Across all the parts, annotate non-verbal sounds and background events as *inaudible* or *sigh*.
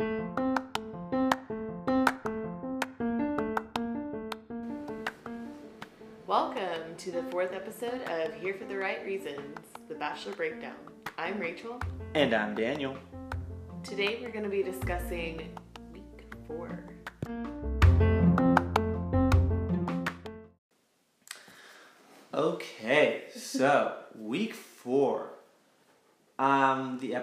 Welcome to the fourth episode of Here for the Right Reasons, The Bachelor Breakdown. I'm Rachel. And I'm Daniel. Today we're going to be discussing week four. Okay, so week four.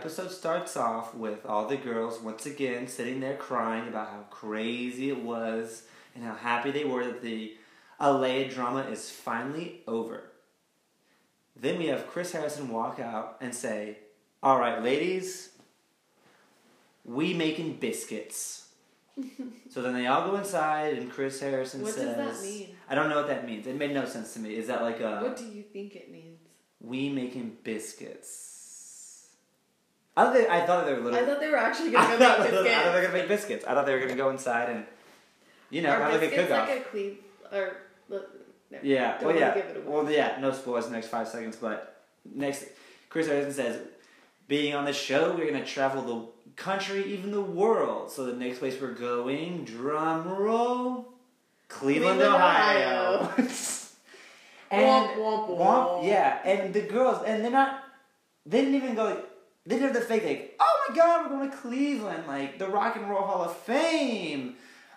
The episode starts off with all the girls once again sitting there crying about how crazy it was and how happy they were that the Alayah drama is finally over. Then we have Chris Harrison walk out and say, All right, ladies, we making biscuits. *laughs* so then they all go inside, and Chris Harrison What says, does that mean? I don't know what that means. It made no sense to me. Is that like a what do you think it means? we making biscuits? I thought they, I thought they were little. I thought they were actually *laughs* going to thought, make I thought they biscuits. were gonna make biscuits. I thought they were gonna go inside and, you know, Are have like a biscuits cook off. like a cleave or no, Yeah. Well, yeah. give it away. Well, yeah. No spoilers in the next five seconds, but next, Chris Harrison says, being on the show, we're gonna travel the country, even the world. So the next place we're going, drum roll, Cleveland, Cleveland, Ohio. Ohio. *laughs* and Womp, womp, womp, womp. yeah, and the girls, and they're not. They didn't even go. Like, they did the fake like, oh my god, we're going to Cleveland, like the Rock and Roll Hall of Fame.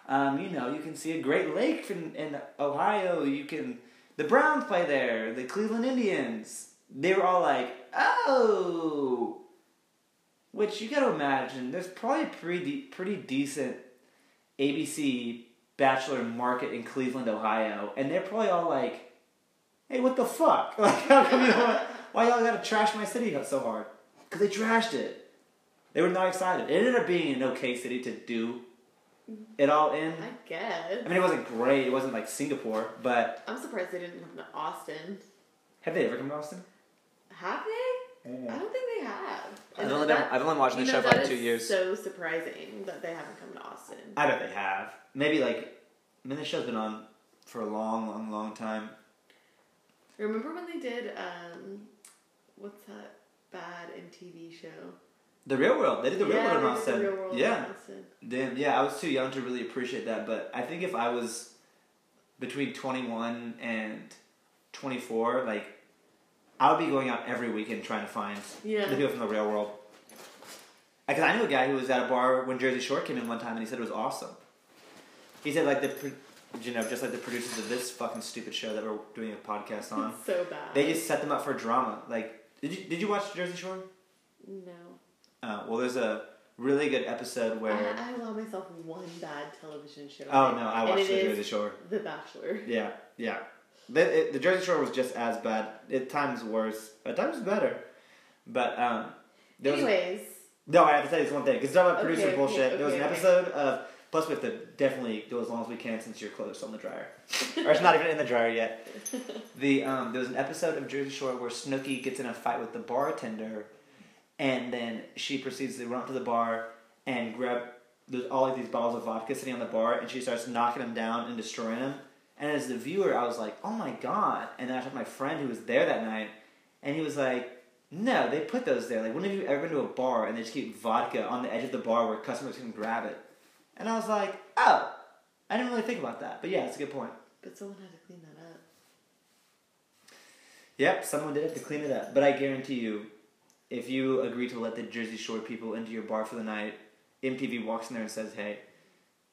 Um, you know, you can see a Great Lake in, in Ohio. You can the Browns play there. The Cleveland Indians. They were all like, oh. Which you got to imagine, there's probably pretty pretty decent ABC Bachelor market in Cleveland, Ohio, and they're probably all like, "Hey, what the fuck? *laughs* Like, why y'all gotta trash my city so hard?" Because they trashed it. They were not excited. It ended up being an okay city to do it all in. I guess. I mean, it wasn't great. It wasn't like Singapore, but I'm surprised they didn't come to Austin. have they ever come to Austin? Have they? I don't think they have. I've And only that- been, I've only watched you the show for like two years. So surprising that they haven't come to Austin. I bet they have. Maybe like, I mean, the show's been on for a long, long, long time. Remember when they did um, what's that bad MTV show? The Real World. They did the Real yeah, World in Austin. The Real World yeah. Austin. Damn, yeah, I was too young to really appreciate that, but I think if I was between 21 and 24, like, I would be going out every weekend trying to find Yeah. the people from the real world. Because I knew a guy who was at a bar when Jersey Shore came in one time and he said it was awesome. He said, like, the, you know, just like the producers of this fucking stupid show that we're doing a podcast on, so bad. they just set them up for drama. Like, did you, did you watch Jersey Shore? no. Uh, well, there's a really good episode where. I, I allow myself one bad television show. Oh no, I watched the Jersey Shore. The Bachelor. Yeah, yeah. The, it, the Jersey Shore was just as bad. At times worse. At times better. But um, there was Anyways, no. I have to tell you this one thing because talking about Okay, producer okay, bullshit. there was an okay, okay. episode of. Plus, we have to definitely go as long as we can since your clothes are still in the dryer, or it's not even in the dryer yet. *laughs* The um, there was an episode of Jersey Shore where Snooki gets in a fight with the bartender, and then she proceeds to run up to the bar and grab there's all of these bottles of vodka sitting on the bar, and she starts knocking them down and destroying them. And as the viewer, I was like, "Oh my god!" And then I talked to my friend who was there that night, and he was like, "No, they put those there. Like, when have you ever been to a bar and they just keep vodka on the edge of the bar where customers can grab it?" And I was like, "Oh, I didn't really think about that." But yeah, it's a good point. but someone had to clean that up. Yep, someone did have to clean it up. But I guarantee you, if you agree to let the Jersey Shore people into your bar for the night, MTV walks in there and says, "Hey,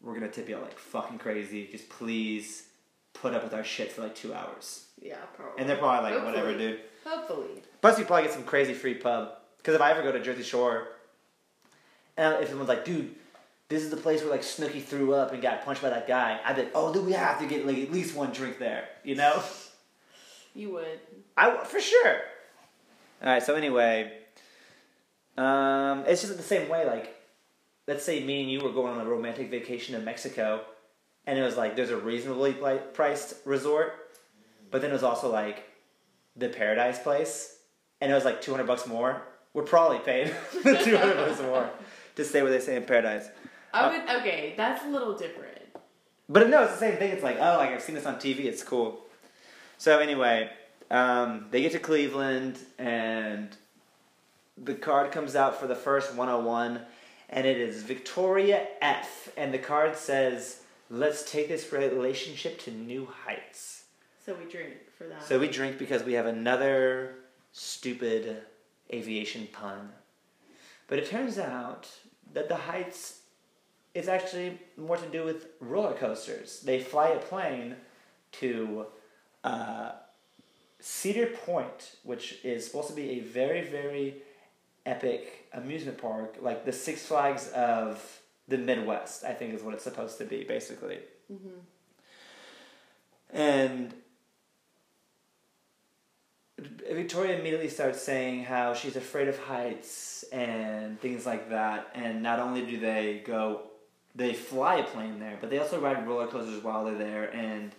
we're gonna tip you out like fucking crazy. Just please put up with our shit for like two hours." Yeah, probably. And they're probably like, Hopefully. "Whatever, dude." Hopefully. Plus, you probably get some crazy free pub. Because if I ever go to Jersey Shore, and if someone's like, "Dude," this is the place where like Snooki threw up and got punched by that guy. I'd be like, oh, dude, we have to get like at least one drink there, you know? You would. I for sure. All right. So anyway, um, it's just the same way. Like, let's say me and you were going on a romantic vacation to Mexico, and it was like there's a reasonably priced resort, but then it was also like the Paradise Place, and it was like two hundred bucks more. We're probably paying *laughs* two hundred bucks more *laughs* to stay where they say in Paradise. I would. Okay, that's a little different. But no, it's the same thing. It's like, oh, like I've seen this on TV. It's cool. So anyway, um, they get to Cleveland, and the card comes out for the first 101, and it is Victoria F. And the card says, "Let's take this relationship to new heights." So we drink for that. So we drink because we have another stupid aviation pun. But it turns out that the heights is actually more to do with roller coasters. They fly a plane to uh, Cedar Point, which is supposed to be a very, very epic amusement park, like the Six Flags of the Midwest, I think is what it's supposed to be, basically. hmm And Victoria immediately starts saying how she's afraid of heights and things like that. And not only do they go, they fly a plane there, but they also ride roller coasters while they're there. And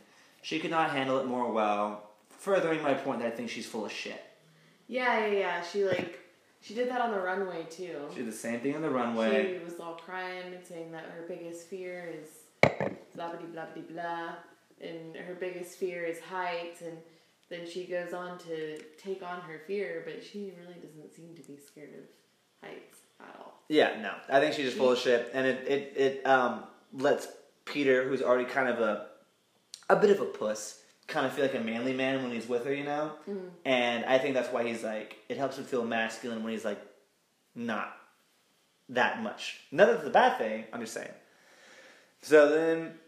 she could not handle it more well, furthering my point that I think she's full of shit. Yeah, yeah, yeah. She like she did that on the runway too. She did the same thing on the runway. She was all crying and saying that her biggest fear is blah blah blah blah blah, and her biggest fear is heights. And then she goes on to take on her fear, but she really doesn't seem to be scared of heights at all. Yeah, no. I think she's just full of shit, and it it it um lets Peter, who's already kind of a a bit of a puss, kind of feel like a manly man when he's with her, you know. Mhm. And I think that's why he's like it helps him feel masculine when he's like not that much. Not that it's a bad thing. I'm just saying. So then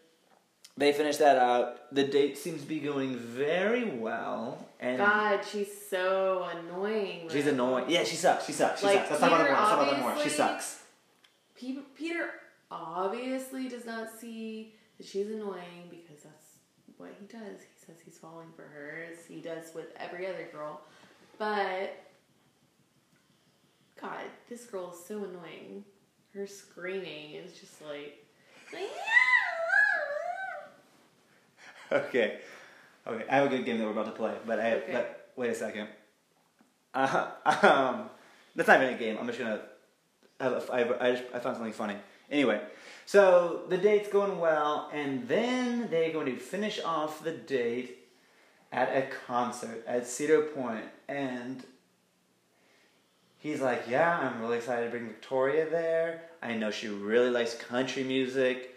they finish that out. The date seems to be going very well, and God, she's so annoying. she's right? annoying. Yeah, she sucks. She sucks. She Like, sucks. Let's talk about her more. Let's talk about that more. She sucks. Pe- Peter obviously does not see that she's annoying because that's what he does. He says he's falling for her as he does with every other girl. But God, this girl is so annoying. Her screaming is just like, *laughs* like *laughs* Okay. Okay. I have a good game that we're about to play, but I Okay. but wait a second. Uh, *laughs* um, that's not even a game. I'm just gonna. Have a, I, I, just, I found something funny. Anyway, so the date's going well, and then they're going to finish off the date at a concert at Cedar Point, and he's like, "Yeah, I'm really excited to bring Victoria there. I know she really likes country music,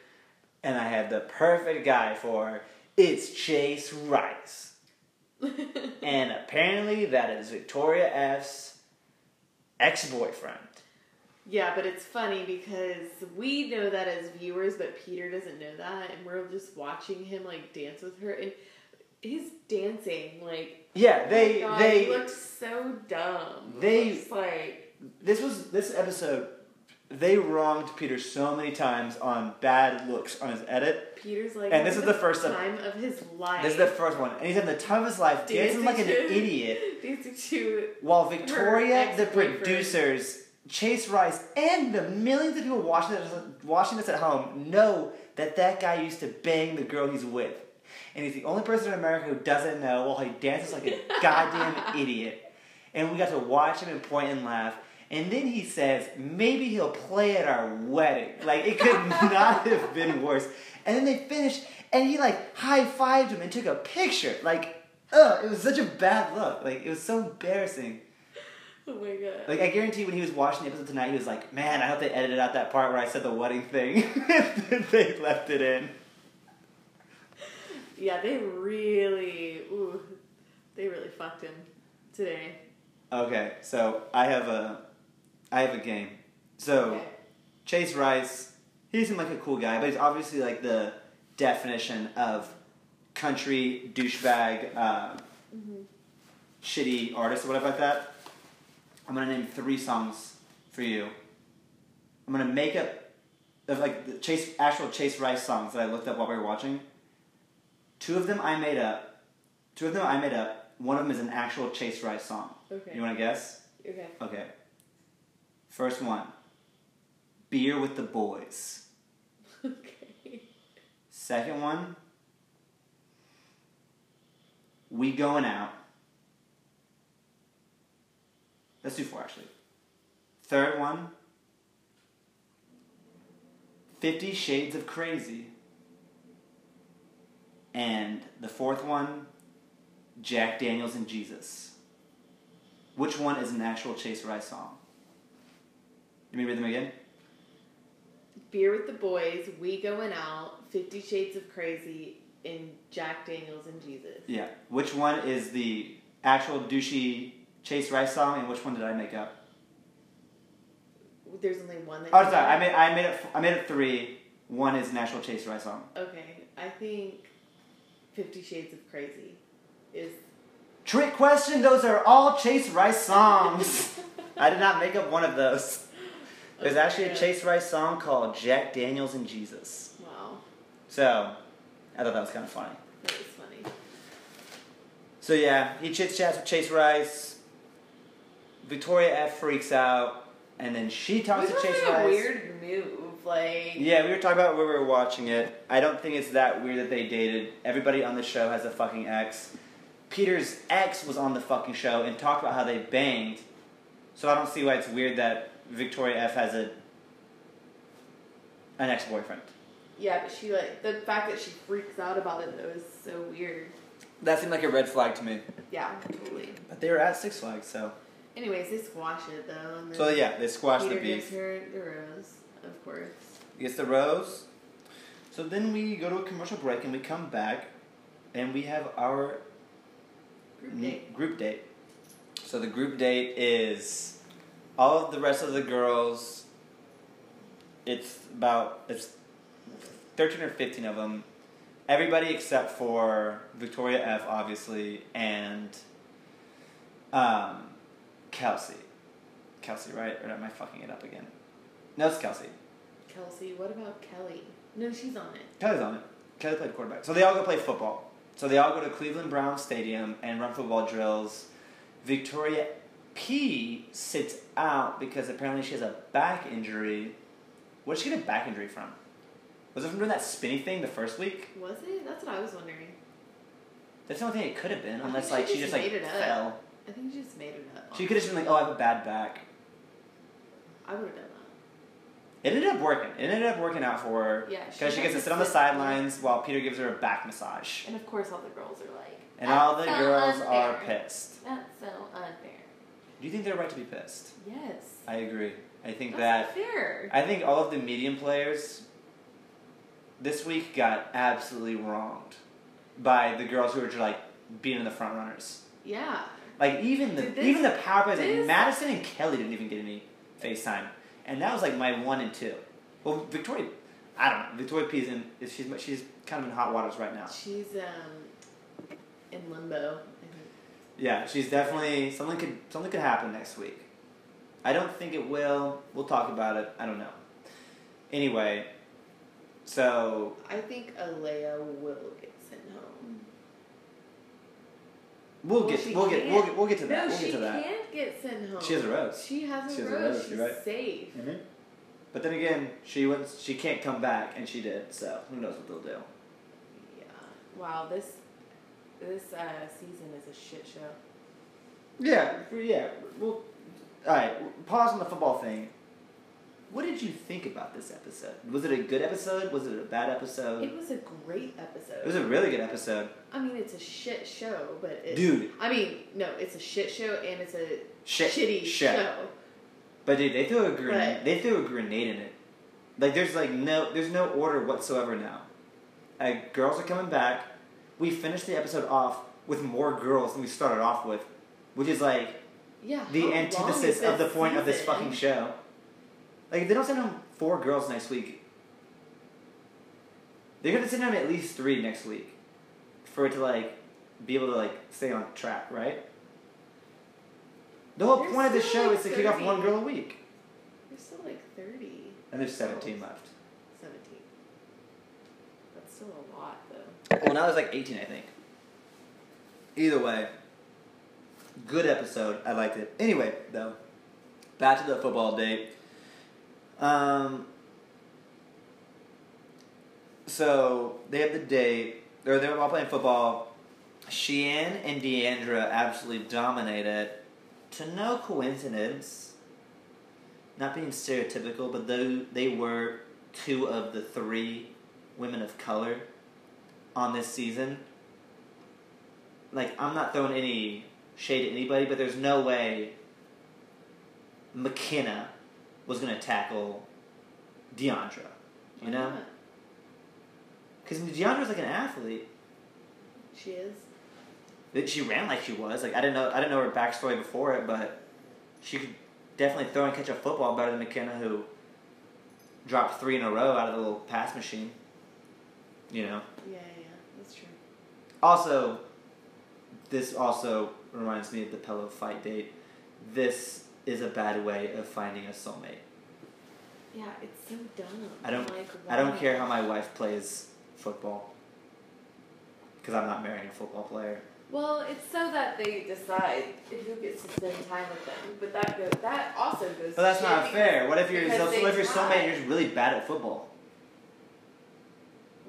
and I have the perfect guy for her. It's Chase Rice." *laughs* and apparently, that is Victoria F's ex-boyfriend. Yeah, but it's funny because we know that as viewers, but Peter doesn't know that, and we're just watching him like dance with her, and his dancing like Yeah, oh they my God, they he looked so dumb. they- like this was this episode. They wronged Peter so many times on bad looks on his edit. Peter's like, And this is the first of- time of his life. This is the first one, and he's having the time of his life dancing like an to- idiot, *laughs* Dancing to while Victoria, the producers, Chase Rice, and the millions of people watching this, watching this at home know that that guy used to bang the girl he's with, and he's the only person in America who doesn't know while he dances like a *laughs* goddamn idiot. And we got to watch him and point and laugh. And then he says, maybe he'll play at our wedding. Like, it could *laughs* not have been worse. And then they finished, and he, like, high fived him and took a picture. Like, ugh, it was such a bad look. Like, it was so embarrassing. oh my god. Like, I guarantee when he was watching the episode tonight, he was like, man, I hope they edited out that part where I said the wedding thing. *laughs* and they left it in. yeah, they really, ooh, they really fucked him today. Okay, so I have a, I have a game. So, Okay. Chase Rice, he seemed like a cool guy, but he's obviously like the definition of country douchebag, uh, shitty artist or whatever like that. I'm gonna name three songs for you. I'm gonna make up of like the Chase actual Chase Rice songs that I looked up while we were watching. Two of them I made up. Two of them I made up. One of them is an actual Chase Rice song. Okay. You wanna guess? Okay. Okay. First one. Beer with the boys. *laughs* Okay. Second one. We going out. Let's do four actually. Third one. Fifty Shades of Crazy. And the fourth one, Jack Daniels and Jesus. Which one is an actual Chase Rice song? Let me read them again. Beer with the boys, we going out, Fifty Shades of Crazy, and Jack Daniels and Jesus. Yeah. Which one is the actual douchey Chase Rice song, and which one did I make up? There's only one that. Oh, sorry. I made I made it. I made it three. One is National Chase Rice song. Okay, I think Fifty Shades of Crazy is. Trick question. Those are all Chase Rice songs. *laughs* I did not make up one of those. There's oh, actually a Chase Rice song called Jack Daniels and Jesus. Wow, So, I thought that was kind of funny. that was funny. So yeah, he chit chats with Chase Rice. Victoria F freaks out, and then she talks Which to Chase like Rice. a weird move, like. Yeah, we were talking about when we were watching it. I don't think it's that weird that they dated. Everybody on the show has a fucking ex. Peter's ex was on the fucking show and talked about how they banged. So I don't see why it's weird that Victoria F has a an ex boyfriend. Yeah, but she like the fact that she freaks out about it though is so weird. That seemed like a red flag to me. Yeah, totally. But they were at Six Flags, so Anyways, they squash it though. And so yeah, they squashed Peter the gives beef. her the rose, of course. Gets the rose. So then we go to a commercial break and we come back, and we have our Group date. Group date. So the group date is all of the rest of the girls. It's about it's thirteen or fifteen of them. Everybody except for Victoria F, obviously, and um, Kelsey. Kelsey, right? Or am I fucking it up again? No, it's Kelsey. Kelsey, what about Kelly? No, she's on it. Kelly's on it. Kelly played quarterback. So they all go play football. So they all go to Cleveland Brown Stadium and run football drills. Victoria P sits out because apparently she has a back injury. Where did she get a back injury from? Was it from doing that spinny thing the first week? Was it? That's what I was wondering. That's the only thing it could have been, unless like she she just like it up. fell. I think she just made it up. She could have just been like, "Oh, I have a bad back." I would have done that. It ended up working. It ended up working out for her Yeah, because she, had gets to sit on the sidelines while Peter gives her a back massage. And of course, all the girls are like. and all the "That's so girls are pissed. That's so unfair. Do you think they're right to be pissed? Yes. I agree. I think That's that fair. I think all of the medium players this week got absolutely wronged by the girls who were just like being in the front runners. yeah. Like even the this- even the power plays like Madison and Kelly didn't even get any FaceTime, and that was like my one and two. Well, Victoria, I don't know. Victoria P's in she's she's kind of in hot waters right now. She's um in limbo. Yeah, she's definitely something could something could happen next week. I don't think it will. We'll talk about it. I don't know. Anyway, so I think Alayah will get sent home. we'll Well, get we'll get we'll get we'll get to that. No, we'll she get to that. can't get sent home. She has a rose. She has a She has a rose. rose, She's right. safe. Mm-hmm. But then again, she went. She can't come back, and she did. So who knows what they'll do? Yeah. Wow. This this uh, season is a shit show. Yeah, yeah. Well, all right. Pause on the football thing. What did you think about this episode? Was it a good episode? Was it a bad episode? It was a great episode. It was a really good episode, I mean, it's a shit show, but it, dude. I mean, no, it's a shit show and it's a Shit, shitty shit. show. But dude, they threw a grenade. But- They threw a grenade in it. Like there's like no, there's no order whatsoever now. Like girls are coming back. We finished the episode off with more girls than we started off with, which is like Yeah. the antithesis of the this point of this fucking show. Like if they don't send home four girls next week, they're gonna send home at least three next week, for it to like be able to like stay on track, right? The whole There's point of the show like, is to kick off one girl a week, There's still like 30, and there's seventeen left. 17. That's still a lot. Well, now there's like 18, I think. Either way, good episode. I liked it. Anyway, though, back to the football date. Um, so they have the date. They're they're all playing football. Shiann and Deandra absolutely dominated. To no coincidence, not being stereotypical, but though they were two of the three women of color on this season. Like, I'm not throwing any shade at anybody, but there's no way Mykenna was going to tackle Deandra. You know, because Deandra's like an athlete. She is. She ran like she was. Like I didn't know I didn't know her backstory before it, but she could definitely throw and catch a football better than Mykenna, who dropped three in a row out of the little pass machine. You know. Yeah, yeah, yeah. That's true. Also, this also reminds me of the pillow fight date. This is a bad way of finding a soulmate. Yeah, it's so dumb. I don't- Like, I don't care how my wife plays football. Because I'm not marrying a football player. Well, it's so that they decide who gets to spend time with them. But that goes. That also goes. But that's not fair. What if you're so, what if your soulmate is really bad at football?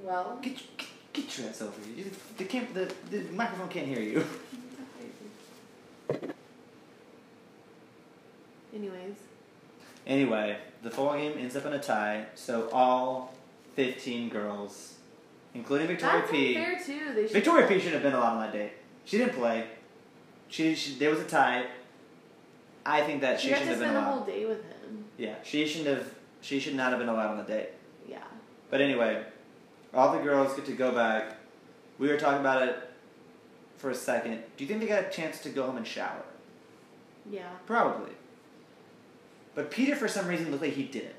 Well. Get get, get your ass over here. You, the, camp, the, the microphone can't hear you. *laughs* Anyways, Anyway, the football game ends up in a tie, so all 15 girls, including Victoria that's P. unfair too. They should Victoria P shouldn't have been allowed on that date. She didn't play. She, she there was a tie. I think that She she shouldn't have been allowed. spend the whole day with him. Yeah, she shouldn't have. She should not have been allowed on the date. Yeah. But anyway, all the girls get to go back. We were talking about it for a second. Do you think they got a chance to go home and shower? Yeah. Probably. But Peter, for some reason, looked like he didn't.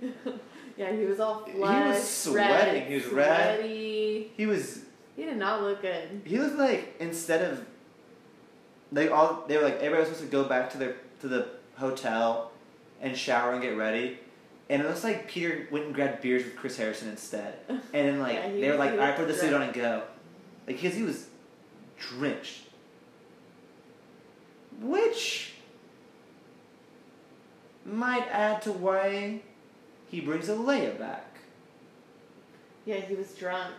*laughs* yeah, he was all flushed. He was sweating. Red, He was red. sweaty. He was. He did not look good. He looked like instead of. They all they were like everybody was supposed to go back to their to the hotel, and shower and get ready, and it looks like Peter went and grabbed beers with Chris Harrison instead, *laughs* and then like Yeah, they were like, right, put the suit on and go, like because he was drenched, which might add to why he brings Alayah back. Yeah, he was drunk.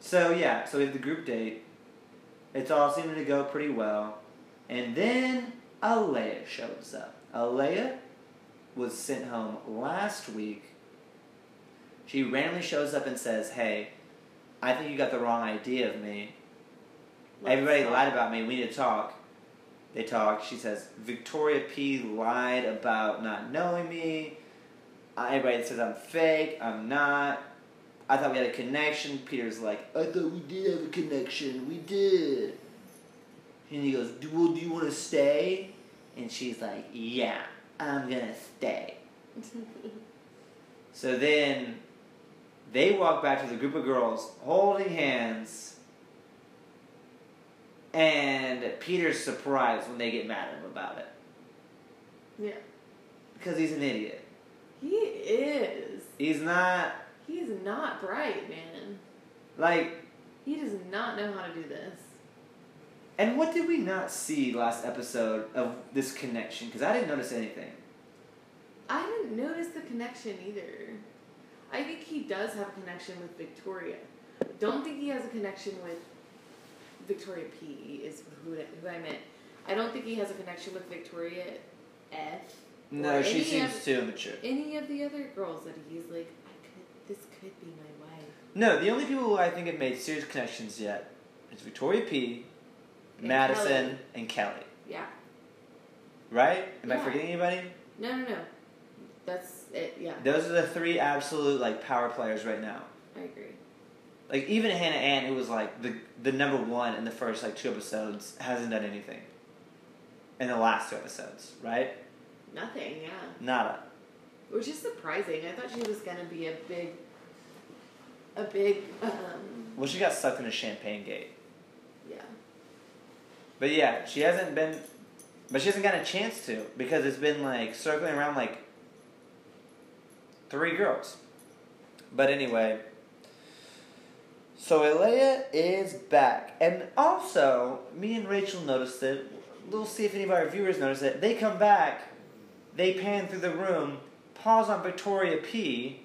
So yeah, so we have the group date. It's all seeming to go pretty well. And then Alayah shows up. Alayah was sent home last week. She randomly shows up and says, Hey, I think you got the wrong idea of me. Let's Everybody talk. lied about me. We need to talk. They talk. She says, Victoria P lied about not knowing me. Everybody says I'm fake. I'm not. I thought we had a connection. Peter's like, I thought we did have a connection. We did. And he goes, well, do you want to stay? And she's like, yeah, I'm going to stay. *laughs* So then they walk back to the group of girls holding hands. And Peter's surprised when they get mad at him about it. Yeah. Because he's an idiot. He is. He's not, He's not bright, man. like, He does not know how to do this. And what did we not see last episode of this connection? Because I didn't notice anything. I didn't notice the connection either. I think he does have a connection with Victoria. Don't think he has a connection with Victoria P. Is who, who I meant. I don't think he has a connection with Victoria F. No, she seems of- too immature. Any of the other girls that he's like, I could. This could be my wife. No, the only people who I think have made serious connections yet is Victoria P, And Madison, Kelly. and Kelly. Yeah. Right? Am I forgetting anybody? No, no, no. That's it. Yeah, Those are the three absolute like power players right now. I agree. Like even Hannah Ann, who was like the the number one in the first like two episodes, hasn't done anything. In the last two episodes, right? Nothing. Yeah. Nada. Which is surprising. I thought she was gonna be a big, a big, um, Well, she got sucked a Champagne Gate. But yeah, she hasn't been, but she hasn't gotten a chance to because it's been like circling around like three girls. But anyway, so Alayah is back, and also me and Rachel noticed it. We'll see if any of our viewers notice it. They come back, they pan through the room, pause on Victoria P,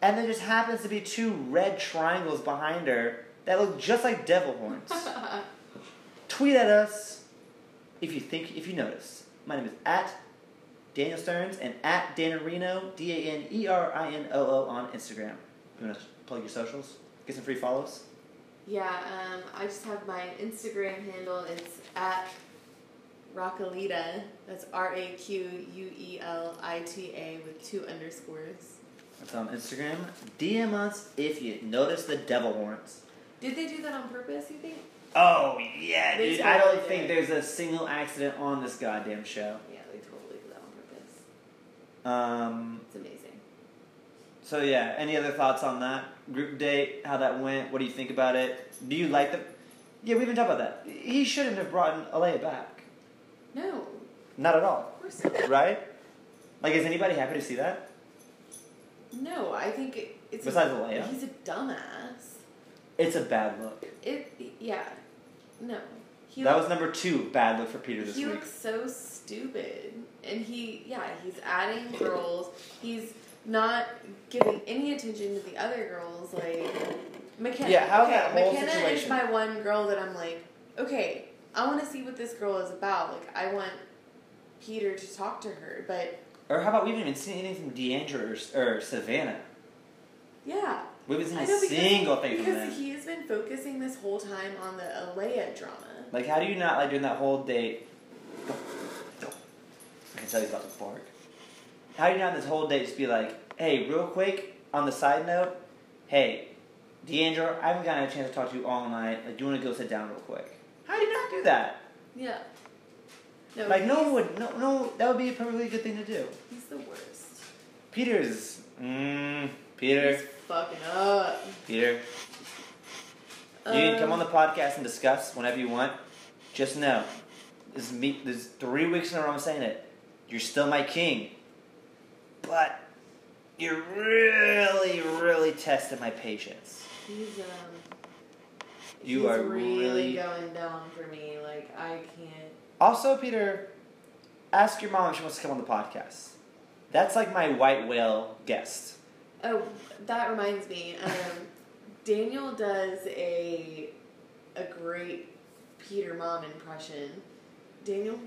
and there just happens to be two red triangles behind her that look just like devil horns *laughs* tweet at us if you think if you notice. My name is at Daniel Stearns and at Reno D A N E R I N O O on Instagram. You want to plug your socials? Get some free follows. yeah. Um, I just have my Instagram handle. It's at Raquelita. That's R A Q U E L I T A with two underscores. That's on Instagram. DM us if you notice the devil horns. Did they do that on purpose? You think? Oh yeah, They dude! I don't think did. there's a single accident on this goddamn show. Yeah, they totally did that on purpose. Um. It's amazing. So yeah, any other thoughts on that group date? How that went? What do you think about it? Do you like the? Yeah, we've been talking about that. He shouldn't have brought Alayah back. No, Not at all. of course not. Right? Like, is anybody happy to see that? No, I think it, it's Besides a, Leia? He's a dumbass. It's a bad look. It yeah, no. He that looks, was number two bad look for Peter this he week. looks so stupid, and he yeah he's adding girls. He's not giving any attention to the other girls. Like Mykenna. Yeah, how okay, that whole Mykenna situation? is my one girl that I'm like, okay, I want to see what this girl is about. Like I want Peter to talk to her, but Or how about we haven't even seen anything from D'Angelo or, or Savannah? yeah. We haven't seen a single thing from because them. he's been focusing this whole time on the Alayah drama. Like, how do you not like during that whole date? I can tell he's about to bark. How do you not this whole date just be like, hey, real quick on the side note, hey, D'Angelo, I haven't gotten a chance to talk to you all night. Like, do you want to go sit down real quick? How do you not do that? Yeah. No, Like, no one would, no, no, that would be a perfectly good thing to do. He's the worst. Peter's, mmm, Peter, He's fucking up. Peter. You can come on Um, the podcast and discuss whenever you want. Just know, this is me. This is three weeks in a row I'm saying it. You're still my king, but you're really, really tested my patience. He's um. You he's are really, really- going down for me. Like I can't. Also, Peter, ask your mom if she wants to come on the podcast. That's like my white whale guest. Oh, that reminds me. Um, Daniel does a a great Peter Mom impression. Daniel,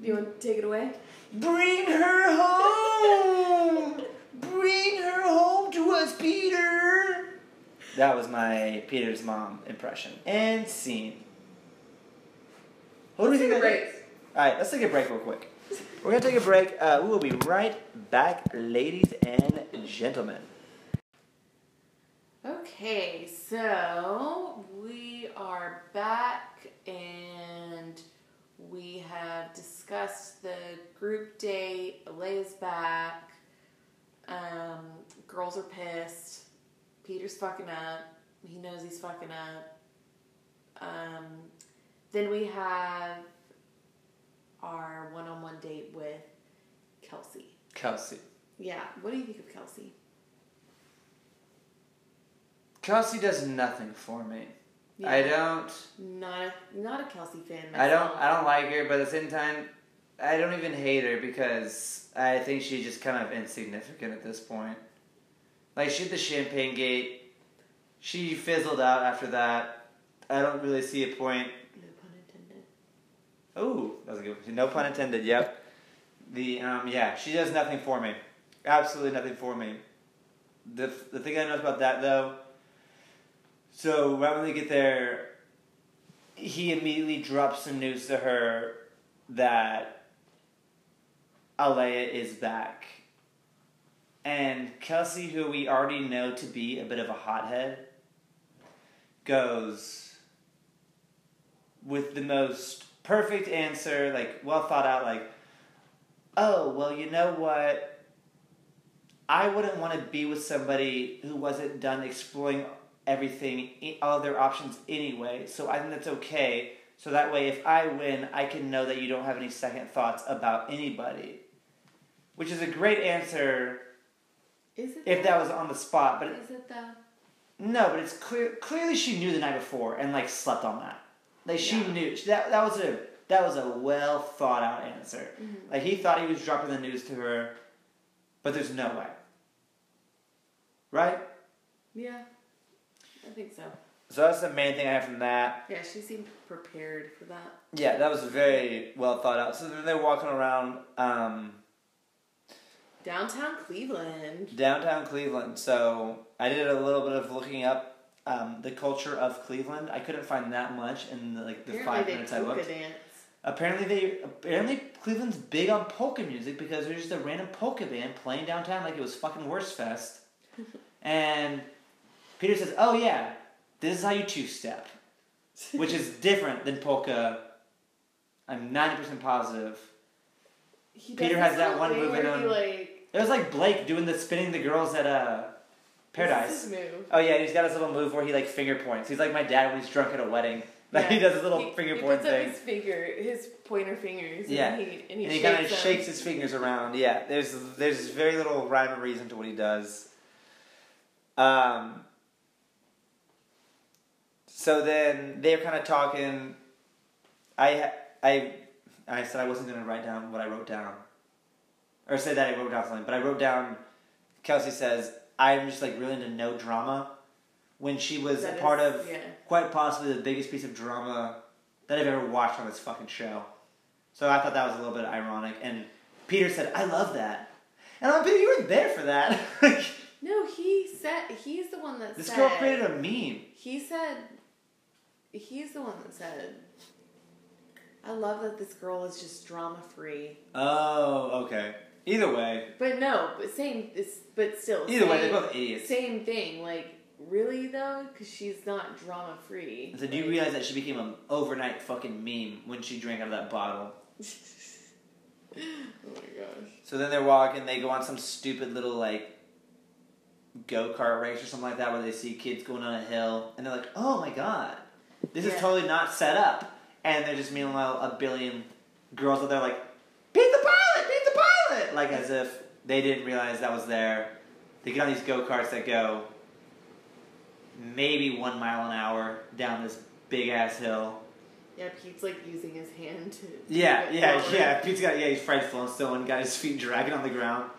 do you want to take it away? Bring her home. Bring her home to us, Peter. That was my Peter's mom impression. And scene. What do we think Take that break. All right, let's take a break real quick. We're gonna take a break. Uh, we will be right back, ladies and gentlemen. Okay, so we are back and we have discussed the group date. Alayah's back. Um, girls are pissed. Peter's fucking up. He knows he's fucking up. Um, then we have our one on one date with Kelsey. Kelsey. Yeah, what do you think of Kelsey? Kelsey does nothing for me. I don't. Not a, not a Kelsey fan. I don't. I don't like her, but at the same time, I don't even hate her because I think she's just kind of insignificant at this point. Like she had the champagne gate, she fizzled out after that. I don't really see a point. No pun intended. Oh, that was a good. One. No pun intended. Yep. The um yeah, she does nothing for me. Absolutely nothing for me. The the thing I know about that though. So right when they get there, he immediately drops some news to her that Alayah is back. And Kelsey, who we already know to be a bit of a hothead, goes with the most perfect answer, like well thought out, like, oh, well, you know what? I wouldn't want to be with somebody who wasn't done exploring everything, all of their options anyway, so I think that's okay. So that way, if I win, I can know that you don't have any second thoughts about anybody. Which is a great answer Is it? if that was on the spot, but Is it though? no, but it's clear. Clearly, she knew the night before and like slept on that. Like she Yeah. knew that that was a that was a well thought out answer. Mhm. Like he thought he was dropping the news to her, but there's no way. Right. Yeah, I think so. So that's the main thing I have from that. Yeah, she seemed prepared for that. Yeah, that was very well thought out. So then they're walking around um, Downtown Cleveland. downtown Cleveland. So I did a little bit of looking up um, the culture of Cleveland. I couldn't find that much in the, like the Apparently five minutes I looked. dance. apparently they apparently Cleveland's big on polka music because there's just a random polka band playing downtown like it was fucking Wurstfest. And Peter says, "Oh yeah, this is how you two step," which is different than polka. I'm ninety percent positive. He Peter has that one move in him. like It was like Blake doing the spinning the girls at uh, Paradise. This is his move. Oh yeah, he's got his little move where he like finger points. He's like my dad when he's drunk at a wedding. *laughs* Like he does his little he, finger he point puts thing. up his finger, his pointer fingers. Yeah. and he, and he, and he kind of shakes his fingers around. Yeah, there's there's very little rhyme or reason to what he does. Um. So then they're kind of talking. I I I said I wasn't gonna write down what I wrote down, or say that I wrote down something, but I wrote down. Kelsey says I'm just like really into no drama. When she was That a is- part of yeah. quite possibly the biggest piece of drama that I've ever watched on this fucking show. So I thought that was a little bit ironic. And Peter said, I love that. And I'm like, Peter, you were there for that. *laughs* Like, No, he said he's the one that said. this said. girl created a meme. He said. He's the one that said. I love that this girl is just drama free. Oh, okay. Either way. But no, but same. It's but still. Either way, they're both idiots. Same thing. Like really though, because she's not drama free. So do you realize that she became an overnight fucking meme when she drank out of that bottle? *laughs* oh my gosh. So then they're walking, they go on some stupid little like go kart race or something like that where they see kids going on a hill and they're like, oh my god, this is totally not set up. And they're just meanwhile a billion girls out there like, beat the pilot, beat the pilot! Like as if they didn't realize that was there. They get on these go karts that go maybe one mile an hour down this big ass hill. Yeah, Pete's like using his hand to. Yeah, yeah, yeah. Pete's got yeah, he's Fred Flintstone, and got his feet dragging on the ground.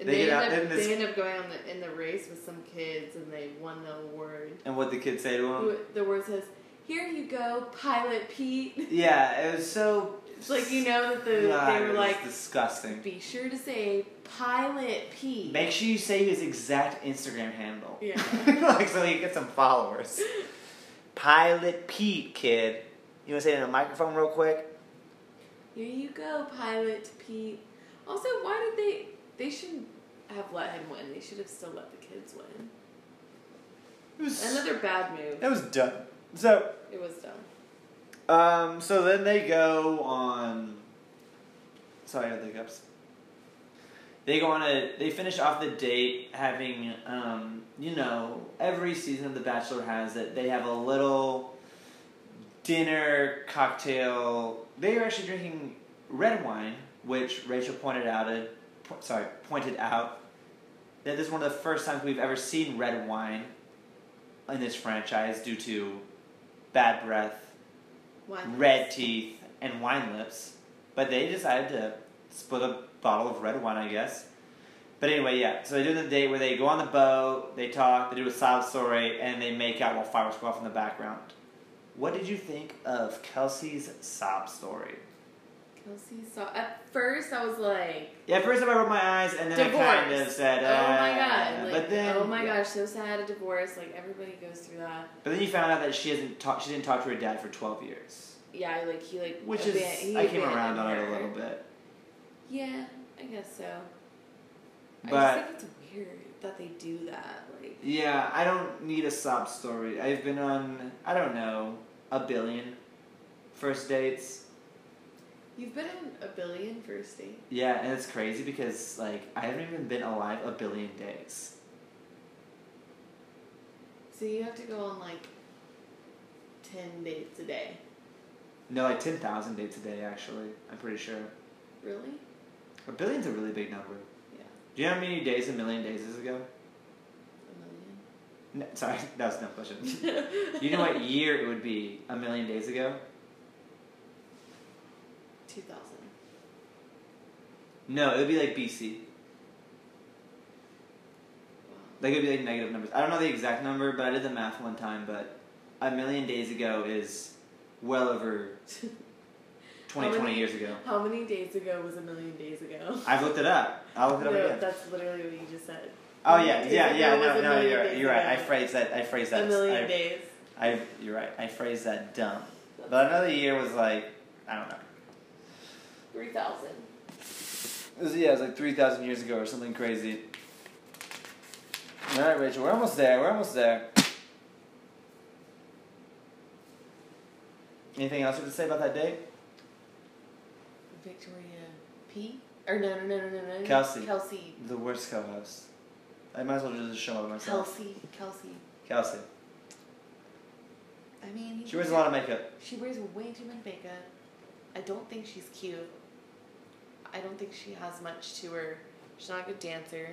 And They they, get out end up, in this- they end up going on the in the race with some kids, and they won the award. And what the kids say to him. The word says, "Here you go, Pilot Pete." *laughs* Yeah, it was so. It's like you know that the God, they were was like, disgusting. "Be sure to say Pilot Pete." Make sure you say his exact Instagram handle. Yeah. *laughs* like so he gets some followers. *laughs* Pilot Pete, kid. You want to say it in a microphone real quick? Here you go, Pilot Pete. Also, why did they? They shouldn't have let him win. They should have still let the kids win. It was. Another bad move. It was done. So, It was dumb. um, so then they go on. Sorry, I had the hiccups. They go on a. They finish off the date having, um, you know, every season of The Bachelor has that They have a little dinner cocktail. They are actually drinking red wine, which Rachel pointed out. It, po- sorry, pointed out that this is one of the first times we've ever seen red wine in this franchise due to bad breath, One. red teeth, and wine lips. But they decided to split a bottle of red wine, I guess. But anyway, yeah. So they do the date where they go on the boat, they talk, they do a sob story, and they make out while fireworks go off in the background. What did you think of Kelsey's sob story? Kelsey saw. At first, I was like, Yeah, at first I rolled my eyes, and then divorce. I kind of said, oh my "Uh," god. Like, but then, oh my yeah. gosh, so sad. A divorce. Like everybody goes through that. But then you found out that she hasn't talked. She didn't talk to her dad for twelve years, Yeah, like he like. which is aban- I came around on it a little bit. Yeah, I guess so. I But- just think it's weird that they do that. Like, Yeah, I don't need a sob story. I've been on, I don't know, a billion first dates. You've been on a billion first dates. Yeah, and it's crazy because like I haven't even been alive a billion days. So you have to go on like ten dates a day. No, like ten thousand dates a day. Actually, I'm pretty sure. Really? A billion's a really big number. Yeah. Do you know how many days a million days is ago? A No, sorry, *laughs* that was no question. million. *laughs* you know what year it would be a million days ago? Two thousand. No, it would be like BC. Like it would be like negative numbers. I don't know the exact number, but I did the math one time. But a million days ago is well over *laughs* 20, How 20 years ago. How many days ago was a million days ago? I've looked it up. I'll look it up no, again. that's literally what you just said. Oh yeah, yeah, yeah. No, no, you're, days you're right. I phrased that. I phrased that. a million I, days. I, you're right. I phrased that dumb. But another year was like, I don't know. Three thousand. Yeah, it was like 3,000 years ago or something crazy. Alright, Rachel, we're almost there. We're almost there. Anything else you have to say about that date? Victoria P. Or no no no no no no. Kelsey. Kelsey. The worst co host. I might as well just show up myself. Kelsey. Kelsey. Kelsey. I mean, She wears a lot of makeup. She wears way too much makeup. I don't think she's cute. I don't think she has much to her. She's not a good dancer.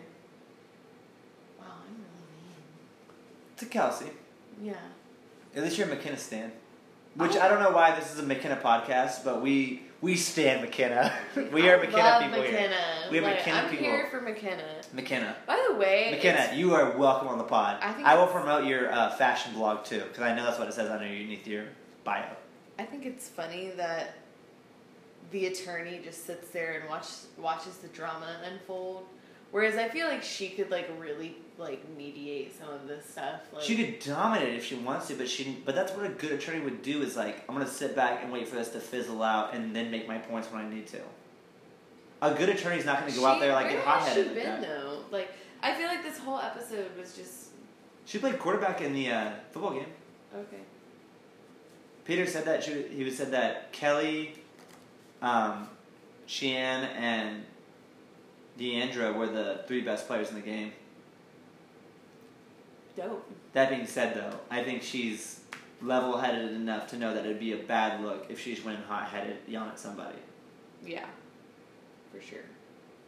Wow, I'm really mean. To Kelsey. Yeah. At least you're a Mykenna stan. Which I don't know why this is a Mykenna podcast, but we we stand Mykenna. *laughs* we are Mykenna love people here. We are like, Mykenna I'm people. here for Mykenna. Mykenna. By the way, Mykenna, you are welcome on the pod. I think I will promote your uh, fashion blog too, because I know that's what it says underneath your bio. I think it's funny that the attorney just sits there and watch, watches the drama unfold. Whereas I feel like she could like really like mediate some of this stuff. Like She could dominate if she wants to, but she but that's what a good attorney would do is like I'm gonna sit back and wait for this to fizzle out and then make my points when I need to. A good attorney's not gonna go out there like get hot headed she like been though? Like I feel like this whole episode was just She played quarterback in the uh, football game. okay. Peter said that she he said that Kelly, um, Shiann and Deandra were the three best players in the game. Dope. That being said, though, I think she's level-headed enough to know that it'd be a bad look if she's went hot-headed yelling at somebody. Yeah. For sure.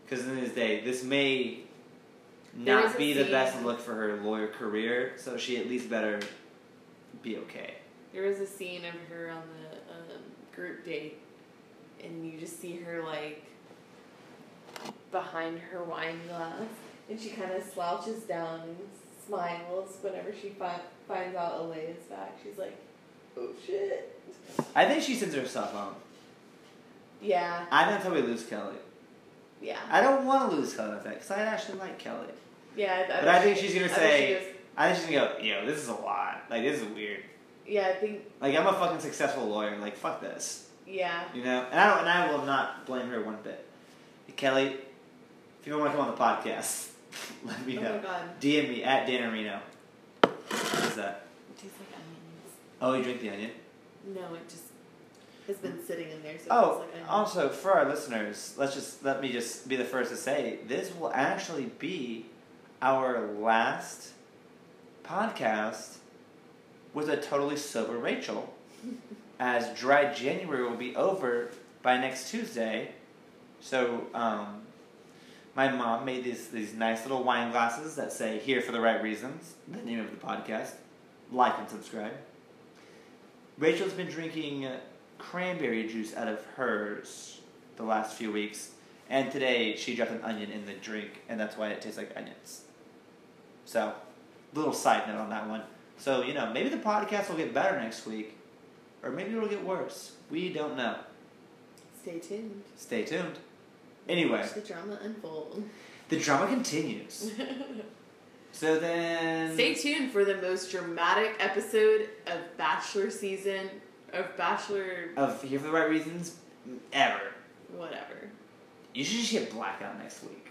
Because in this day, this may not be the scene- best look for her lawyer career, so she at least better be okay. There was a scene of her on the um, group date, and you just see her like behind her wine glass, and she kind of slouches down and smiles whenever she fi- finds out Alayah is back. She's like, "Oh shit." I think she sends herself home. Yeah, I don't until we lose Kelly. yeah, I don't want to lose Kelly like that because I actually like Kelly. yeah. But I think she's gonna I think say- she I think she's gonna go, yo, this is a lot. Like, this is weird. yeah, I think, Like, I'm a fucking successful lawyer. Like, fuck this. Yeah. You know? And I, don't, and I will not blame her one bit. Kelly, if you want to come on the podcast, *laughs* let me oh know. DM me at Dan Areno. What is that? it tastes like onions. Oh, you drink the onion? No, it just has been mm. sitting in there, so Oh, like also for our listeners, let's just let me just be the first to say this will actually be our last podcast with a totally sober Rachel, *laughs* as dry January will be over by next Tuesday. So, um, my mom made these these nice little wine glasses that say "Here for the right reasons." The name of the podcast. Like and subscribe. Rachel's been drinking cranberry juice out of hers the last few weeks, and today she dropped an onion in the drink, and that's why it tastes like onions. So, little side note on that one. So, you know, maybe the podcast will get better next week, or maybe it'll get worse. We don't know. Stay tuned. Stay tuned. Anyway, Watch the drama unfold. the drama continues. *laughs* So then. Stay tuned for the most dramatic episode of Bachelor season of Bachelor Of Here for the Right Reasons, ever. whatever. You should just get blackout next week.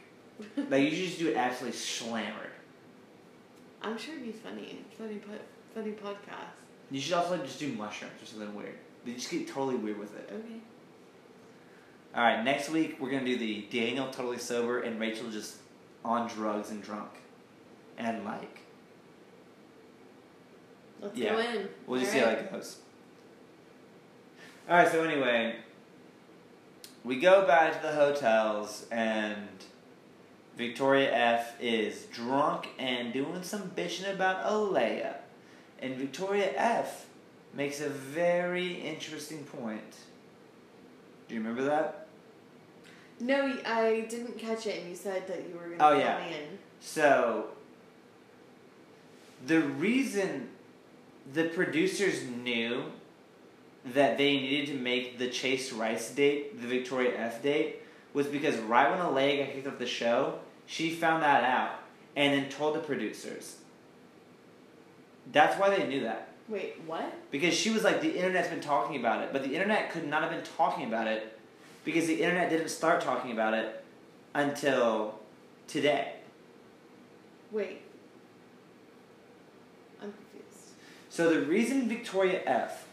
Like, you should just do it absolutely slammered. I'm sure it'd be funny. Funny put funny podcast. You should also like just do mushrooms or something weird. They just get totally weird with it. Okay. All right, next week we're gonna do the Daniel totally sober and Rachel just on drugs and drunk, and like Let's Yeah. go in. we'll just All see how it goes. All right, so anyway, we go back to the hotels and Victoria F is drunk and doing some bitching about Alayah, and Victoria F makes a very interesting point. Do you remember that? No, I didn't catch it, and you said that you were gonna Oh, fill yeah. me in. So, the reason the producers knew that they needed to make the Chase Rice date the Victoria F date was because right when Alayah got kicked off the show, she found that out and then told the producers. That's why they knew that. Wait, what? Because she was like, the internet's been talking about it, but the internet could not have been talking about it because the internet didn't start talking about it until today. Wait. I'm confused. So the reason Victoria F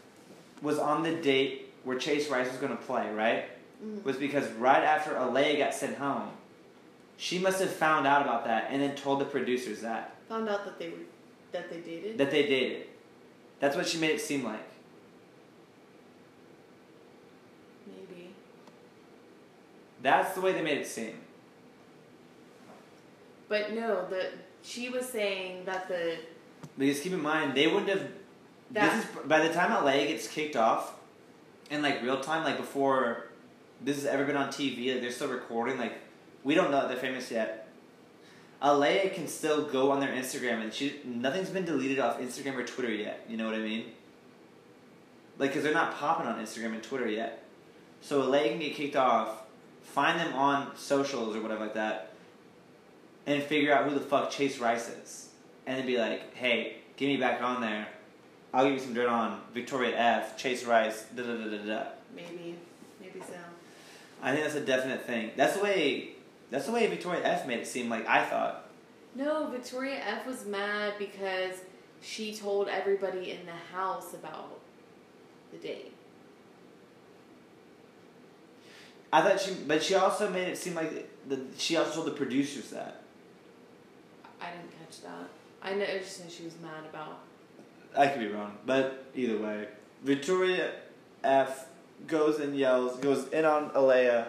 was on the date where Chase Rice was going to play, right, Mhm. was because right after Alayah got sent home, she must have found out about that and then told the producers that Found out that they were that they dated. that they dated. That's what she made it seem like. Maybe. That's the way they made it seem. But no, the she was saying that the Because keep in mind, they wouldn't have. That- this is by the time Alayah gets kicked off, in like real time, like before this has ever been on TV, like they're still recording. Like we don't know that they're famous yet. Alayah can still go on their Instagram, and she nothing's been deleted off Instagram or Twitter yet. You know what I mean? Like, cause they're not popping on Instagram and Twitter yet. So Alayah can get kicked off, find them on socials or whatever like that, and figure out who the fuck Chase Rice is, and then be like, hey, get me back on there. I'll give you some dirt on Victoria F, Chase Rice, da da da da da. maybe maybe so. I think that's a definite thing. That's the way. That's the way Victoria F made it seem like I thought. No, Victoria F was mad because she told everybody in the house about the date. I thought she, but she also made it seem like the, she also told the producers that. I didn't catch that. I know I just know she was mad about. I could be wrong, but either way, Victoria F goes and yells, goes in on Alayah.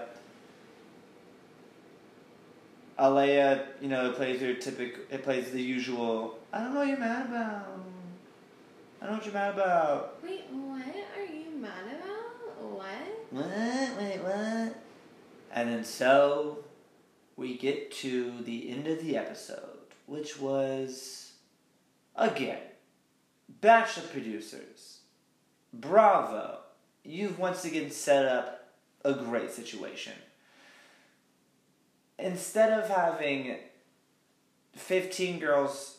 Alayah, you know, plays her typical, it plays the usual. I don't know what you're mad about. I don't know what you're mad about. Wait, what are you mad about? What? What? Wait, what? And then so we get to the end of the episode, which was again Bachelor producers. Bravo. You've once again set up a great situation. Instead of having 15 girls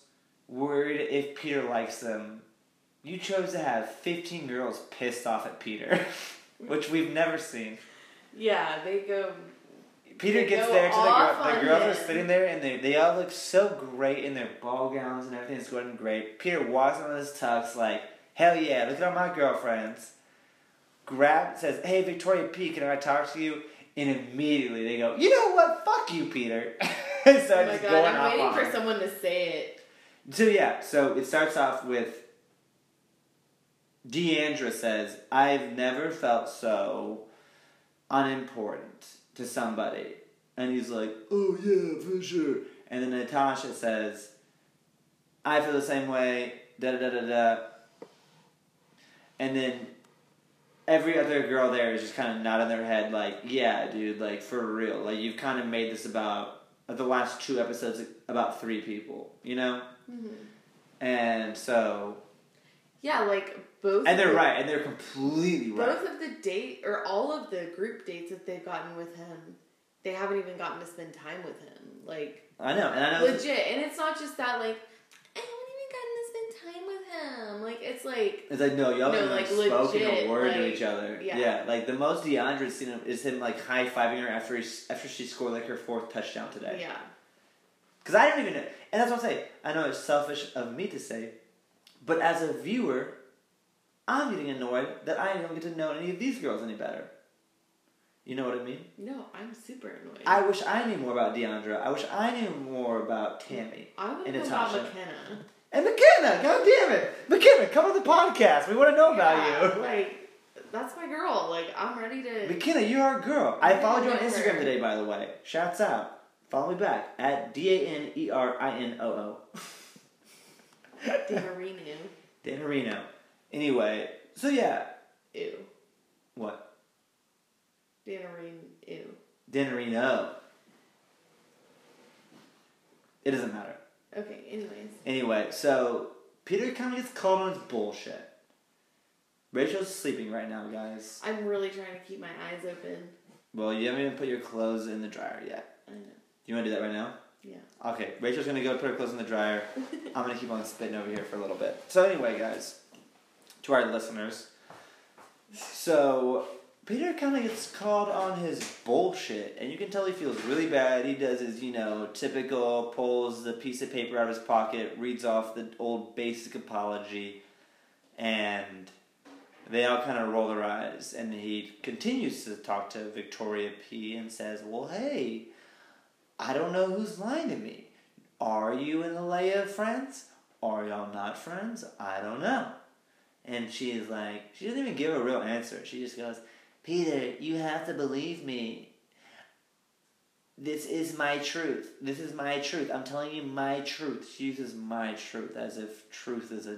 worried if Peter likes them, you chose to have 15 girls pissed off at Peter, *laughs* which we've never seen. Yeah, they go. Peter They gets go there to the, girl, the girls are sitting there and they, they all look so great in their ball gowns and everything's going great. Peter walks on his tux like, hell yeah, look at all my girlfriends. Grab says, hey Victoria P, can I talk to you? And immediately they go, you know what? Fuck you, Peter. *laughs* and Oh my god, I'm waiting for him. someone to say it. So yeah, so it starts off with Deandra says, I've never felt so unimportant to somebody. And he's like, Oh yeah, for sure. And then Natasha says, I feel the same way, da da da da da. And then every other girl there is just kind of nodding their head, like, yeah, dude, like, for real. Like, you've kind of made this about, the last two episodes, about three people, you know? Mm-hmm. And so, Yeah, like both. and they're the- right, and they're completely right. Both of the date or all of the group dates that they've gotten with him, they haven't even gotten to spend time with him. Like I know, and I know. legit, and it's not just that. Like I haven't even gotten to spend time with him. Like it's like It's like no, y'all No, haven't like, spoken legit, a word to each other. yeah. Yeah. like the most Deandra's seen him is him like high fiving her after he after she scored like her fourth touchdown today. yeah, Because I didn't even know, and that's what I'm saying. I know it's selfish of me to say, but as a viewer, I'm getting annoyed that I don't get to know any of these girls any better. You know what I mean? no, I'm super annoyed. I wish I knew more about Deandra. I wish I knew more about Tammy. I and know about Natasha. Mykenna. And Mykenna, god damn it. Mykenna, come on the podcast. We want to know Yeah, about you. Like that's my girl. Like I'm ready to. Mykenna, you're our girl. I I followed you on Instagram her. today, by the way. Shouts out. Follow me back at D A N E R I N O O. Danarino. *laughs* Dan Marino. Anyway, so yeah. Ew. What? Danarino. Ew. Dan Marino. It doesn't matter. Okay. Anyways. Anyway, so Peter kind of gets called on his bullshit. Rachel's sleeping right now, guys. I'm really trying to keep my eyes open. Well, you haven't even put your clothes in the dryer yet. I know. You want to do that right now? Yeah. Okay, Rachel's gonna go put her clothes in the dryer. *laughs* I'm gonna keep on spitting over here for a little bit. So anyway, guys, to our listeners. So Peter kind of gets called on his bullshit, and you can tell he feels really bad. He does his, you know, typical pulls the piece of paper out of his pocket, reads off the old basic apology, and they all kind of roll their eyes. And he continues to talk to Victoria P and says, Well, hey, I don't know who's lying to me. Are you and Alayah friends? Are y'all not friends? I don't know. And she's like, she doesn't even give a real answer. She just goes, Peter, you have to believe me. This is my truth. This is my truth. I'm telling you my truth. She uses my truth as if truth is a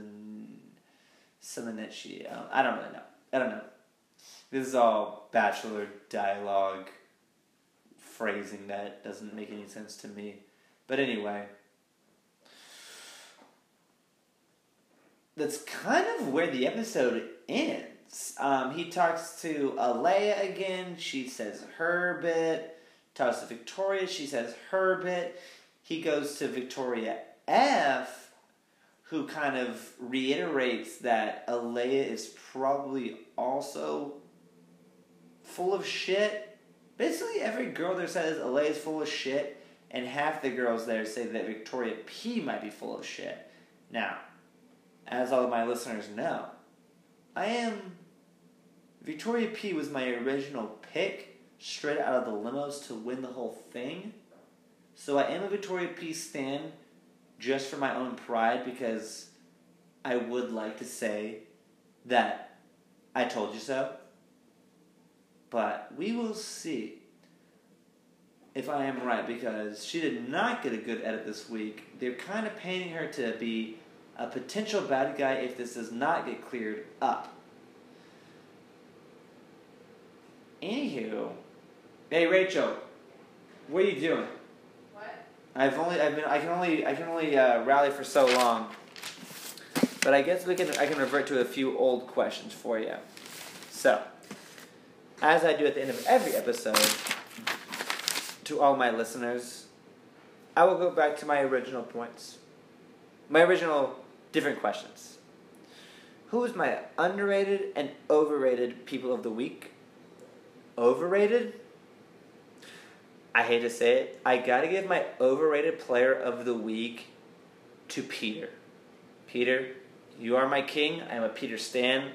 something that she. Um, I don't really know. I don't know. This is all bachelor dialogue phrasing that doesn't make any sense to me. But anyway, that's kind of where the episode ends. Um, he talks to Alayah again. She says her bit. Talks to Victoria. She says her bit. He goes to Victoria F, who kind of reiterates that Alayah is probably also full of shit. Basically, every girl there says Alayah is full of shit, and half the girls there say that Victoria P might be full of shit. Now, as all of my listeners know, I am. Victoria P was my original pick straight out of the limos to win the whole thing. So I am a Victoria P stan just for my own pride because I would like to say that I told you so. But we will see if I am right because she did not get a good edit this week. They're kind of painting her to be a potential bad guy if this does not get cleared up. Anywho, hey Rachel, what are you doing? What? I've only I've been I can only I can only uh, rally for so long, but I guess we can I can revert to a few old questions for you. So, as I do at the end of every episode, to all my listeners, I will go back to my original points, my original different questions. Who is my underrated and overrated people of the week? Overrated? I hate to say it, I gotta give my overrated player of the week to Peter. Peter, you are my king. I am a Peter Stan.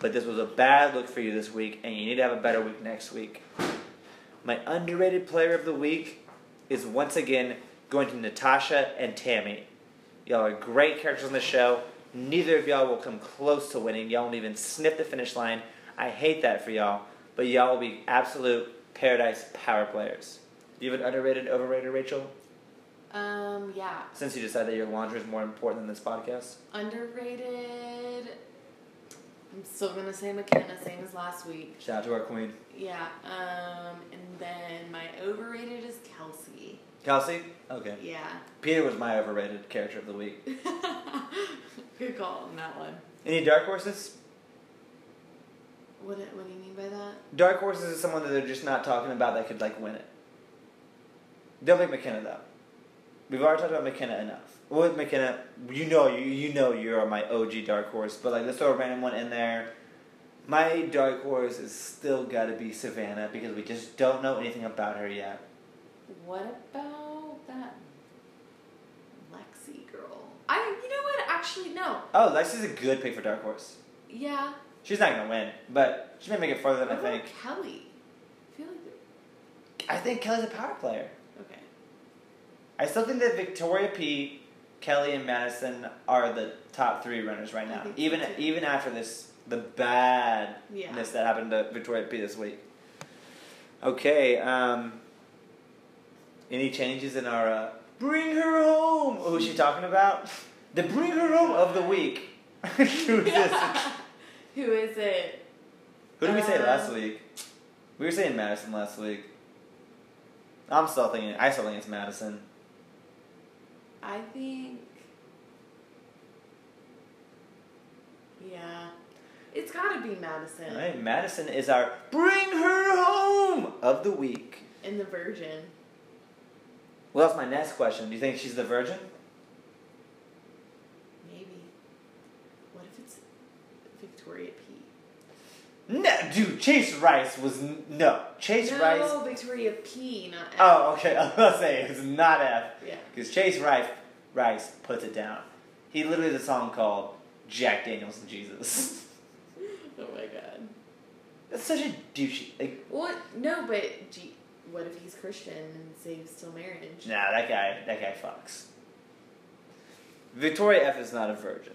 But this was a bad look for you this week, and you need to have a better week next week. My underrated player of the week is once again going to Natasha and Tammy. Y'all are great characters on the show. Neither of y'all will come close to winning. Y'all won't even sniff the finish line. I hate that for y'all, but y'all will be absolute paradise power players. Do you have an underrated, overrated, Rachel? Um, yeah. Since you decided that your laundry is more important than this podcast? Underrated. I'm still gonna say Mykenna, same as last week. Shout out to our queen. Yeah. Um, and then my overrated is Kelsey. Kelsey? Okay. Yeah. Peter was my overrated character of the week. *laughs* Good call on that one. Any dark horses? What do- What do you mean by that? Dark horses is someone that they're just not talking about that could like win it. Don't pick Mykenna though. We've already talked about Mykenna enough. Well, with Mykenna, you know you you know you are my OG dark horse, but like let's throw a random one in there. My dark horse is still got to be Savannah because we just don't know anything about her yet. What about that Lexi girl? I. You know what? Actually, no. Oh, Lexi's a good pick for dark horse. Yeah. She's not gonna win, but she may make it further than I about think. Kelly? I feel like. I think Kelly's a power player. Okay. I still think that Victoria P, Kelly, and Madison are the top three runners right now. think so, Even even after this, the badness Yeah. that happened to Victoria P this week. Okay. Um, any changes in our uh, bring her home? Who's she talking about? The bring her home of the week. *laughs* Who is this? *laughs* Who is it? Who did we say last Um, week? We were saying Madison last week. I'm still thinking. I still think it's Madison. I think. Yeah. It's gotta be Madison. All right, Madison is our bring her home of the week. In the Virgin. Well, that's my next question. Do you think she's the virgin? Maybe. What if it's. Victoria P. No, dude, Chase Rice was n- no Chase no, Rice. Victoria P, not F. Oh, okay. *laughs* I was gonna say it's not F Yeah. because Chase Rice Rice puts it down. He literally has a song called Jack Daniels and Jesus. *laughs* *laughs* Oh my god. That's such a douchey. Like, What? No, but gee, what if he's Christian and saves still marriage? nah, that guy, that guy fucks. Victoria F is not a virgin.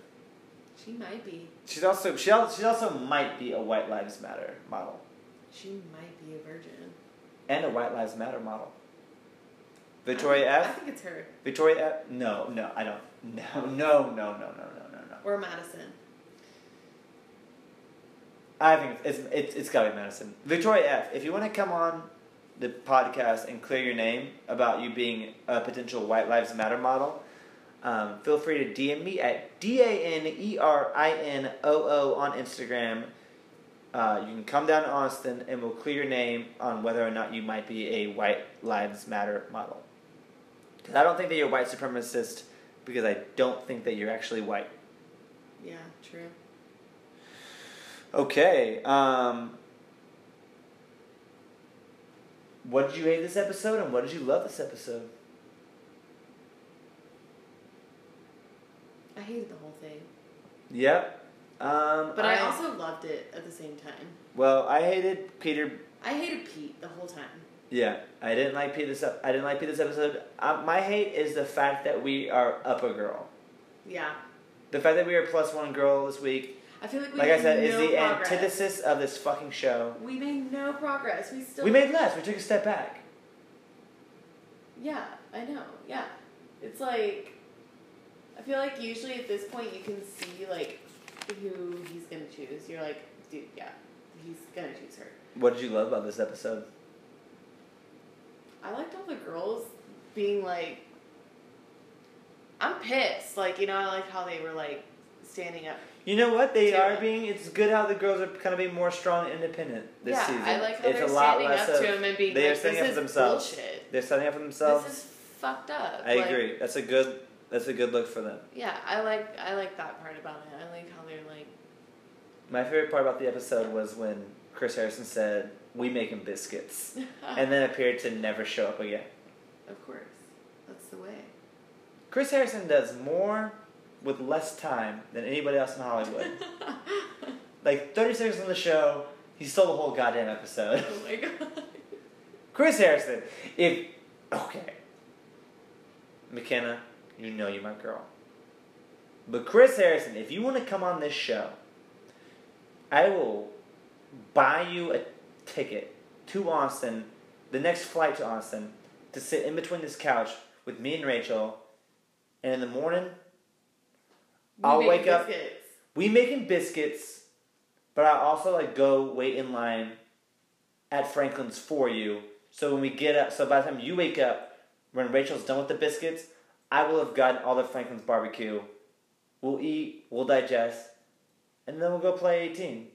She might be. She's also she also, she also might be a White Lives Matter model She might be a virgin. and a White Lives Matter model. Victoria I think, I F. think it's her Victoria F. No, no, I don't. No, no, no, no, no, no, no, no. or Madison. I think it's it's, it's got to be Madison. Victoria F. If you want to come on the podcast and clear your name about you being a potential White Lives Matter model, um, feel free to DM me at D A N E R I N O O on Instagram. Uh, you can come down to Austin and we'll clear your name on whether or not you might be a White Lives Matter model. Because I don't think that you're a white supremacist because I don't think that you're actually white. Yeah, true. Okay. Um, what did you hate this episode, and what did you love this episode? I hated the whole thing, Yep. Um, but I, also loved it at the same time. well, I hated Peter. I hated Pete the whole time. Yeah, I didn't like Pete this. I didn't like Pete this episode. Uh, my hate is the fact that we are up a girl. Yeah, The fact that we are plus one girl this week, I feel like we like I said, no is the progress. antithesis of this fucking show. We made no progress. We still. We made less. We took a step back. Yeah, I know. Yeah, it's like I feel like usually at this point you can see like who he's gonna choose. You're like, dude, yeah, he's gonna choose her. What did you love about this episode? I liked all the girls being like, I'm pissed. Like you know, I like how they were like standing up. You know what? They are him. being. It's good how the girls are kind of being more strong and independent this yeah, season. I like how it's they're a lot standing less up of, to him and being they are standing "This up for is themselves. bullshit. They're standing up for themselves. This is fucked up." I Like, agree. That's a good. That's a good look for them. Yeah, I like I like that part about it. I like how they're like, My favorite part about the episode was when Chris Harrison said, "We make making biscuits," *laughs* and then appeared to never show up again. of course, that's the way. Chris Harrison does more with less time than anybody else in Hollywood. *laughs* like thirty seconds on the show, he stole the whole goddamn episode. oh my god. *laughs* Chris Harrison, if okay, Mykenna, you know you're my girl. But Chris Harrison, if you want to come on this show, I will buy you a ticket to Austin, the next flight to Austin, to sit in between this couch with me and Rachel, and in the morning I'll wake make up- we making biscuits, but I also like go wait in line at Franklin's for you. So when we get up, so by the time you wake up, when Rachel's done with the biscuits, I will have gotten all the Franklin's barbecue. We'll eat, we'll digest, and then we'll go play 18.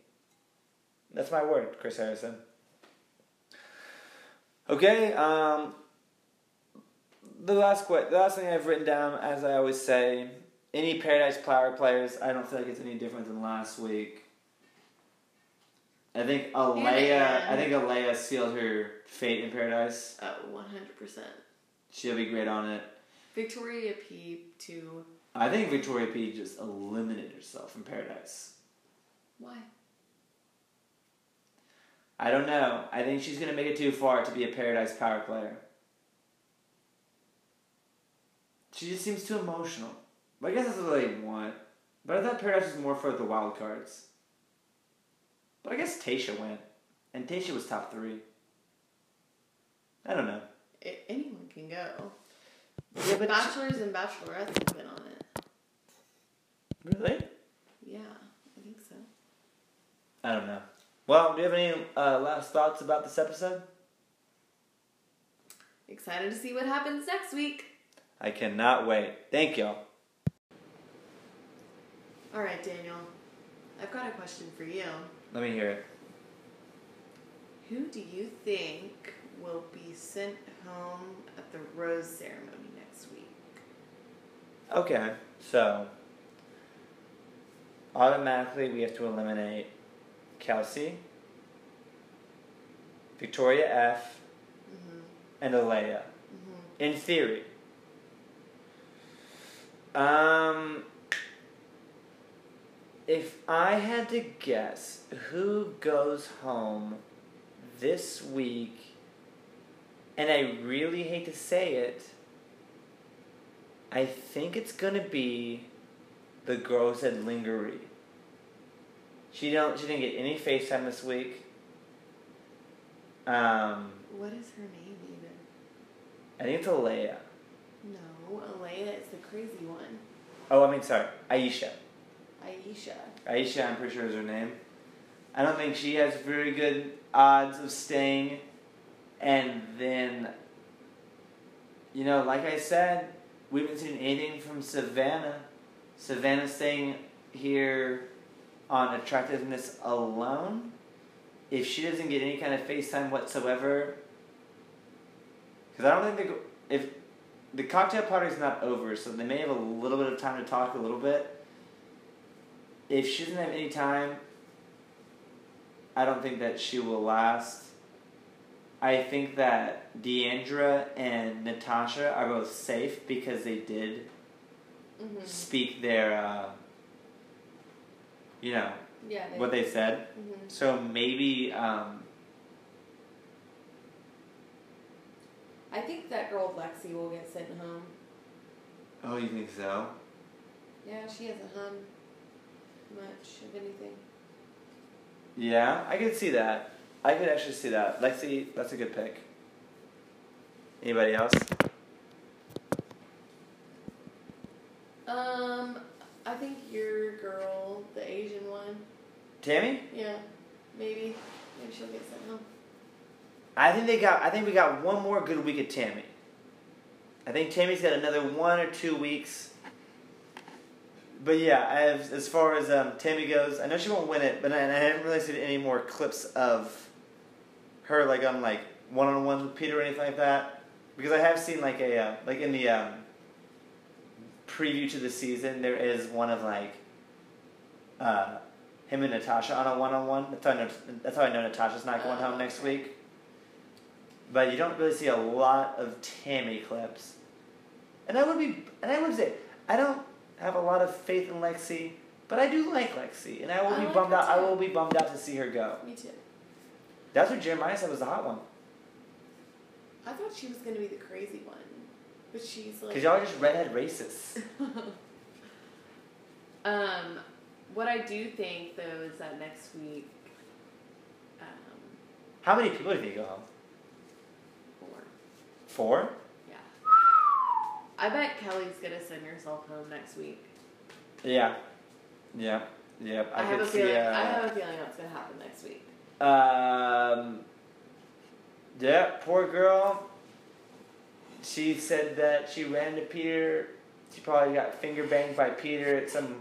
That's my word, Chris Harrison. Okay, um, the last que- the last thing I've written down, as I always say, any Paradise Flower players, I don't feel like it's any different than last week. I think Alayah, I think Alayah sealed her fate in Paradise. Oh, one hundred percent. She'll be great on it. Victoria P to I think Victoria P just eliminated herself from Paradise. why? I don't know. I think she's gonna make it too far to be a Paradise Power player. She just seems too emotional. But I guess that's what they want. But I thought Paradise was more for the wild cards. But I guess Tayshia went. And Tayshia was top three. I don't know. Anyone can go. Yeah, but Bachelors and bachelorettes have been on it. really? Yeah, I think so. I don't know. Well, do you have any uh, last thoughts about this episode? Excited to see what happens next week. I cannot wait. Thank y'all. All right, Daniel. I've got a question for you. Let me hear it. Who do you think will be sent home at the rose ceremony? Okay, so automatically we have to eliminate Kelsey, Victoria F, Mhm. and Alayah. Mhm. In theory. Um, if I had to guess who goes home this week, and I really hate to say it, I think it's gonna be the girl who said lingerie. She don't. She didn't get any FaceTime this week. Um, What is her name even? I think it's Alayah. No, Alayah is the crazy one. Oh, I mean, sorry, Aisha. Aisha. Aisha, I'm pretty sure is her name. I don't think she has very good odds of staying. And then, you know, like I said, we haven't seen anything from Savannah. Savannah staying here on attractiveness alone. If she doesn't get any kind of FaceTime whatsoever, because I don't think if the cocktail party's not over, so they may have a little bit of time to talk a little bit if she doesn't have any time, I don't think that she will last. I think that Deandra and Natasha are both safe because they did Mm-hmm. speak their, uh, you know, Yeah. They, what they said. Mhm. So maybe, um, I think that girl Lexi will get sent home. oh, you think so? Yeah, she hasn't hung much of anything. Yeah, I could see that. I could actually see that. Lexi, that's a good pick. Anybody else? Um, I think your girl, the Asian one. Tammy? Yeah, maybe. Maybe she'll get sent home. I think they got. I think we got one more good week of Tammy. I think Tammy's got another one or two weeks. But yeah, as as far as um, Tammy goes, I know she won't win it, but I, I haven't really seen any more clips of her like on like one on one with Peter or anything like that. Because I have seen like a uh, like in the um, preview to the season, there is one of like uh, him and Natasha on a one on one. That's how I know. That's how I know Natasha's not going home next week. But you don't really see a lot of Tammy clips, and I would be, and I would say I don't have a lot of faith in Lexi, but I do like Lexi, and I will I be like bummed out. I will be bummed out to see her go. Me too. That's what Jeremiah said was the hot one, I thought she was gonna be the crazy one, but she's like. because y'all are just redhead racists. *laughs* um, what I do think though is that next week, um, How many people do you think go home? four. Four. Yeah. I bet Kelly's gonna send herself home next week. Yeah. Yeah. Yeah. I, I, have a see. feeling. uh, I have a feeling that's gonna happen next week. Um, yeah, poor girl. She said that she ran to Peter. She probably got finger banged by Peter at some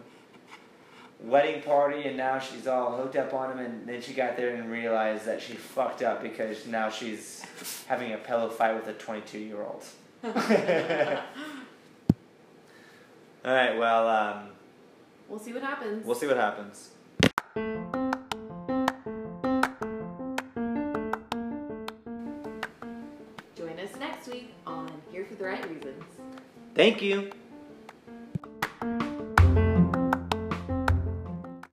wedding party, and now she's all hooked up on him. And then she got there and realized that she fucked up because now she's having a pillow fight with a 22 year old. *laughs* *laughs* All right, well, um, We'll see what happens. we'll see what happens. Thank you.